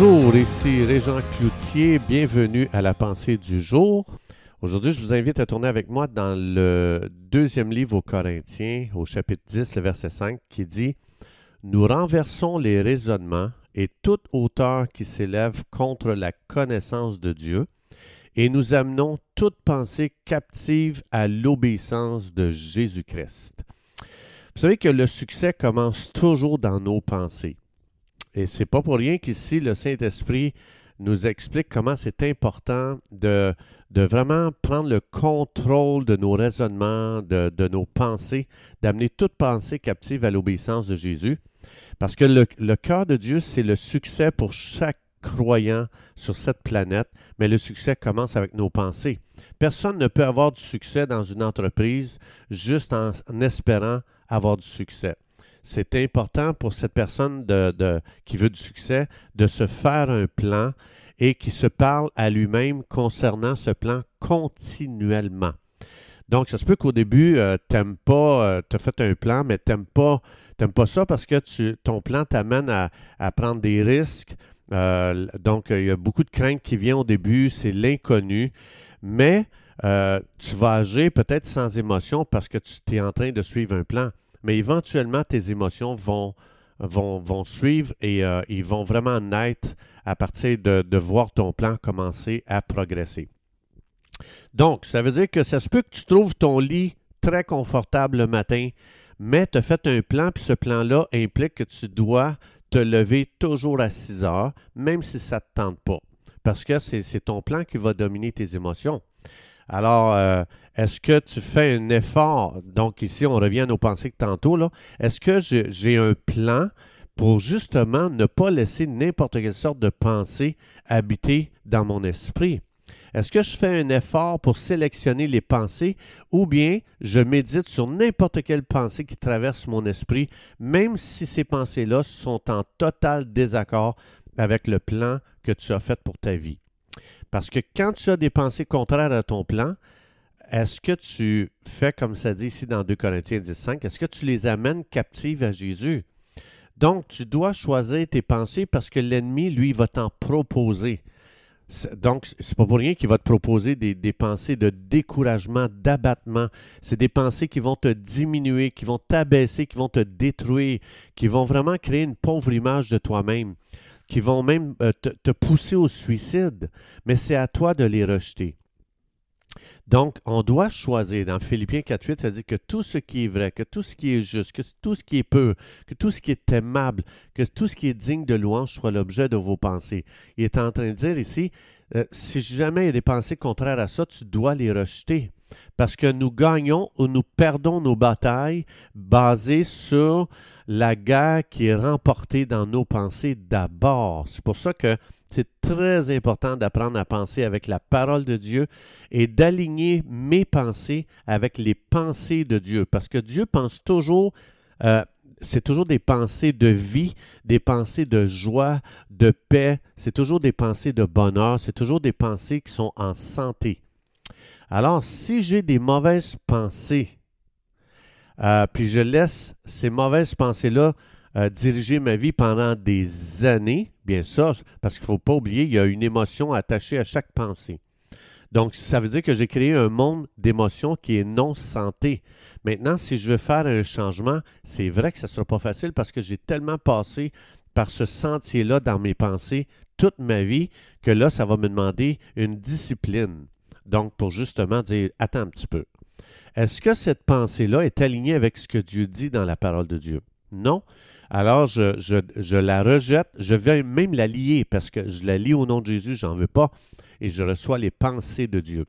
Bonjour, ici Régent Cloutier, bienvenue à la pensée du jour. Aujourd'hui, je vous invite à tourner avec moi dans le deuxième livre aux Corinthiens, au chapitre 10, le verset 5, qui dit Nous renversons les raisonnements et toute hauteur qui s'élève contre la connaissance de Dieu, et nous amenons toute pensée captive à l'obéissance de Jésus-Christ. Vous savez que le succès commence toujours dans nos pensées. Et c'est pas pour rien qu'ici, le Saint-Esprit nous explique comment c'est important de, de vraiment prendre le contrôle de nos raisonnements, de, de nos pensées, d'amener toute pensée captive à l'obéissance de Jésus. Parce que le, le cœur de Dieu, c'est le succès pour chaque croyant sur cette planète, mais le succès commence avec nos pensées. Personne ne peut avoir du succès dans une entreprise juste en, en espérant avoir du succès c'est important pour cette personne qui veut du succès de se faire un plan et qui se parle à lui-même concernant ce plan continuellement. Donc, ça se peut qu'au début, euh, tu n'aimes pas, euh, tu as fait un plan, mais tu n'aimes pas, pas ça parce que ton plan t'amène à, à, prendre des risques. Euh, donc, il y a beaucoup de craintes qui viennent au début, c'est l'inconnu, mais euh, tu vas agir peut-être sans émotion parce que tu es en train de suivre un plan mais éventuellement, tes émotions vont, suivre et euh, ils vont vraiment naître à partir de, de, voir ton plan commencer à progresser. Donc, ça veut dire que ça se peut que tu trouves ton lit très confortable le matin, mais tu as fait un plan, puis ce plan-là implique que tu dois te lever toujours à 6 heures, même si ça ne te tente pas, parce que c'est ton plan qui va dominer tes émotions. Alors, euh, est-ce que tu fais un effort? Donc, ici, on revient à nos pensées tantôt. Est-ce que j'ai un plan pour justement ne pas laisser n'importe quelle sorte de pensée habiter dans mon esprit? Est-ce que je fais un effort pour sélectionner les pensées ou bien je médite sur n'importe quelle pensée qui traverse mon esprit, même si ces pensées-là sont en total désaccord avec le plan que tu as fait pour ta vie? Parce que quand tu as des pensées contraires à ton plan, est-ce que tu fais comme ça dit ici dans 2 Corinthiens 10.5, est-ce que tu les amènes captives à Jésus? Donc, tu dois choisir tes pensées parce que l'ennemi, lui, va t'en proposer. Donc, c'est pas pour rien qu'il va te proposer des, des pensées de découragement, d'abattement. C'est des pensées qui vont te diminuer, qui vont t'abaisser, qui vont te détruire, qui vont vraiment créer une pauvre image de toi-même qui vont même euh, te, pousser au suicide, mais c'est à toi de les rejeter. Donc, on doit choisir. Dans Philippiens 4.8, ça dit que tout ce qui est vrai, que tout ce qui est juste, que tout ce qui est peu, que tout ce qui est aimable, que tout ce qui est digne de louange soit l'objet de vos pensées. Il est en train de dire ici, euh, si jamais il y a des pensées contraires à ça, tu dois les rejeter. Parce que nous gagnons ou nous perdons nos batailles basées sur la guerre qui est remportée dans nos pensées d'abord. C'est pour ça que c'est très important d'apprendre à penser avec la parole de Dieu et d'aligner mes pensées avec les pensées de Dieu. Parce que Dieu pense toujours, euh, c'est toujours des pensées de vie, des pensées de joie, de paix, c'est toujours des pensées de bonheur, c'est toujours des pensées qui sont en santé. Alors, si j'ai des mauvaises pensées, euh, puis je laisse ces mauvaises pensées-là euh, diriger ma vie pendant des années, bien ça, parce qu'il ne faut pas oublier, il y a une émotion attachée à chaque pensée. Donc, ça veut dire que j'ai créé un monde d'émotions qui est non santé. Maintenant, si je veux faire un changement, c'est vrai que ce ne sera pas facile parce que j'ai tellement passé par ce sentier-là dans mes pensées toute ma vie que là, ça va me demander une discipline. Donc, pour justement dire, attends un petit peu. Est-ce que cette pensée-là est alignée avec ce que Dieu dit dans la parole de Dieu? Non. Alors, je, la rejette. Je vais même la lier parce que je la lis au nom de Jésus, j'en veux pas. Et je reçois les pensées de Dieu.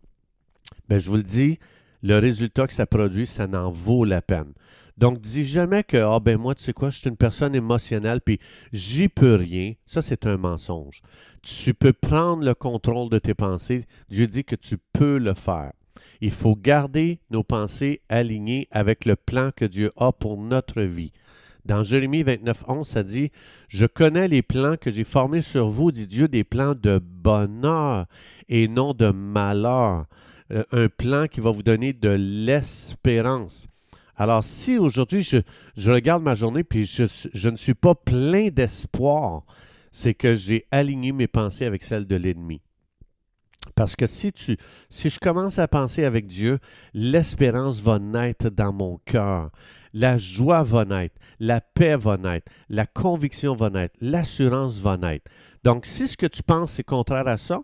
Bien, je vous le dis, le résultat que ça produit, ça n'en vaut la peine. Donc, dis jamais que, ah ben moi, tu sais quoi, je suis une personne émotionnelle, puis j'y peux rien. Ça, c'est un mensonge. Tu peux prendre le contrôle de tes pensées. Dieu dit que tu peux le faire. Il faut garder nos pensées alignées avec le plan que Dieu a pour notre vie. Dans Jérémie 29, 11, ça dit Je connais les plans que j'ai formés sur vous, dit Dieu, des plans de bonheur et non de malheur. Euh, un plan qui va vous donner de l'espérance. Alors, si aujourd'hui je, regarde ma journée puis je, ne suis pas plein d'espoir, c'est que j'ai aligné mes pensées avec celles de l'ennemi. Parce que si si je commence à penser avec Dieu, l'espérance va naître dans mon cœur, la joie va naître, la paix va naître, la conviction va naître, l'assurance va naître. Donc, si ce que tu penses est contraire à ça,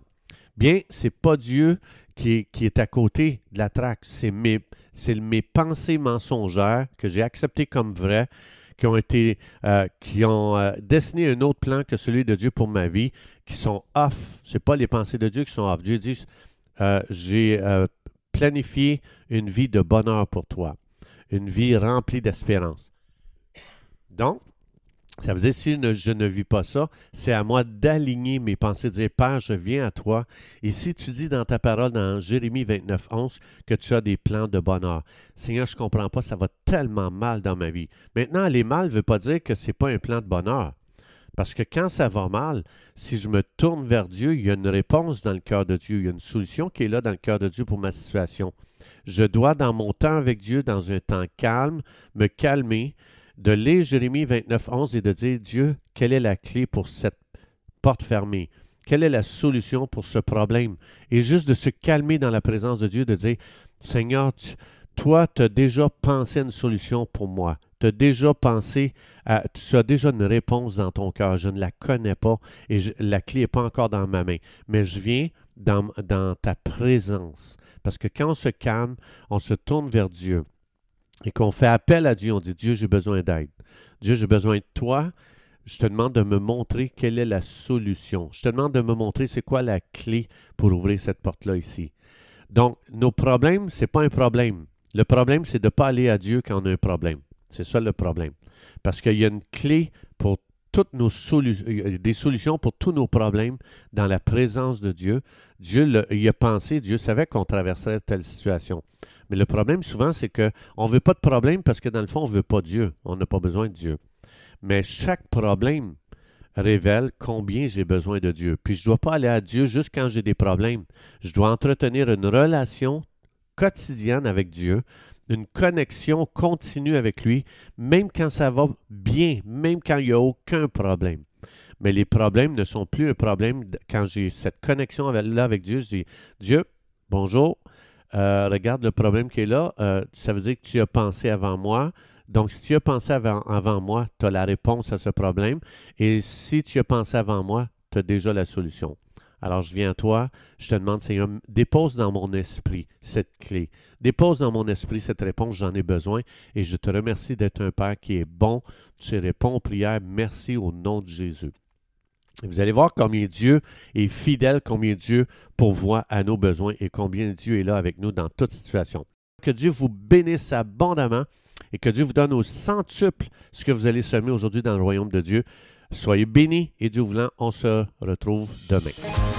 bien, c'est pas Dieu qui est, qui est, à côté de la traque, c'est mes, mes pensées mensongères que j'ai acceptées comme vraies, qui ont été, euh, qui ont euh, dessiné un autre plan que celui de Dieu pour ma vie, qui sont off. Ce pas les pensées de Dieu qui sont off. Dieu dit, euh, j'ai planifié une vie de bonheur pour toi, une vie remplie d'espérance. Donc, ça veut dire, si je ne vis pas ça, c'est à moi d'aligner mes pensées, de dire, Père, je viens à toi. Et si tu dis dans ta parole, dans Jérémie 29, 11, que tu as des plans de bonheur, Seigneur, je ne comprends pas, ça va tellement mal dans ma vie. Maintenant, aller mal ne veut pas dire que ce n'est pas un plan de bonheur. Parce que quand ça va mal, si je me tourne vers Dieu, il y a une réponse dans le cœur de Dieu, il y a une solution qui est là dans le cœur de Dieu pour ma situation. Je dois, dans mon temps avec Dieu, dans un temps calme, me calmer, de lire Jérémie 29, 11 et de dire, Dieu, quelle est la clé pour cette porte fermée? Quelle est la solution pour ce problème? Et juste de se calmer dans la présence de Dieu, de dire, Seigneur, toi, tu as déjà pensé une solution pour moi. Tu as déjà pensé, à, tu as déjà une réponse dans ton cœur. Je ne la connais pas et la clé n'est pas encore dans ma main. Mais je viens dans ta présence. Parce que quand on se calme, on se tourne vers Dieu et qu'on fait appel à Dieu, on dit Dieu, j'ai besoin d'aide. Dieu, j'ai besoin de toi. Je te demande de me montrer quelle est la solution. Je te demande de me montrer c'est quoi la clé pour ouvrir cette porte-là ici. Donc, nos problèmes, ce n'est pas un problème. Le problème, c'est de ne pas aller à Dieu quand on a un problème. C'est ça le problème. Parce qu'il y a une clé pour toutes nos solutions, des solutions pour tous nos problèmes dans la présence de Dieu. Dieu il a pensé, Dieu savait qu'on traverserait telle situation. Mais le problème souvent, c'est qu'on ne veut pas de problème parce que dans le fond, on ne veut pas Dieu. On n'a pas besoin de Dieu. Mais chaque problème révèle combien j'ai besoin de Dieu. Puis je ne dois pas aller à Dieu juste quand j'ai des problèmes. Je dois entretenir une relation quotidienne avec Dieu, une connexion continue avec lui, même quand ça va bien, même quand il n'y a aucun problème. Mais les problèmes ne sont plus un problème quand j'ai cette connexion-là avec Dieu. Je dis, Dieu, bonjour, euh, regarde le problème qui est là. Euh, ça veut dire que tu as pensé avant moi. Donc, si tu as pensé avant, avant moi, tu as la réponse à ce problème. Et si tu as pensé avant moi, tu as déjà la solution. Alors, je viens à toi, je te demande, Seigneur, dépose dans mon esprit cette clé. Dépose dans mon esprit cette réponse, j'en ai besoin. Et je te remercie d'être un Père qui est bon. Tu réponds aux prières. Merci au nom de Jésus. Vous allez voir combien Dieu est fidèle, combien Dieu pourvoit à nos besoins et combien Dieu est là avec nous dans toute situation. Que Dieu vous bénisse abondamment et que Dieu vous donne au centuple ce que vous allez semer aujourd'hui dans le royaume de Dieu. Soyez bénis et Dieu voulant, on se retrouve demain.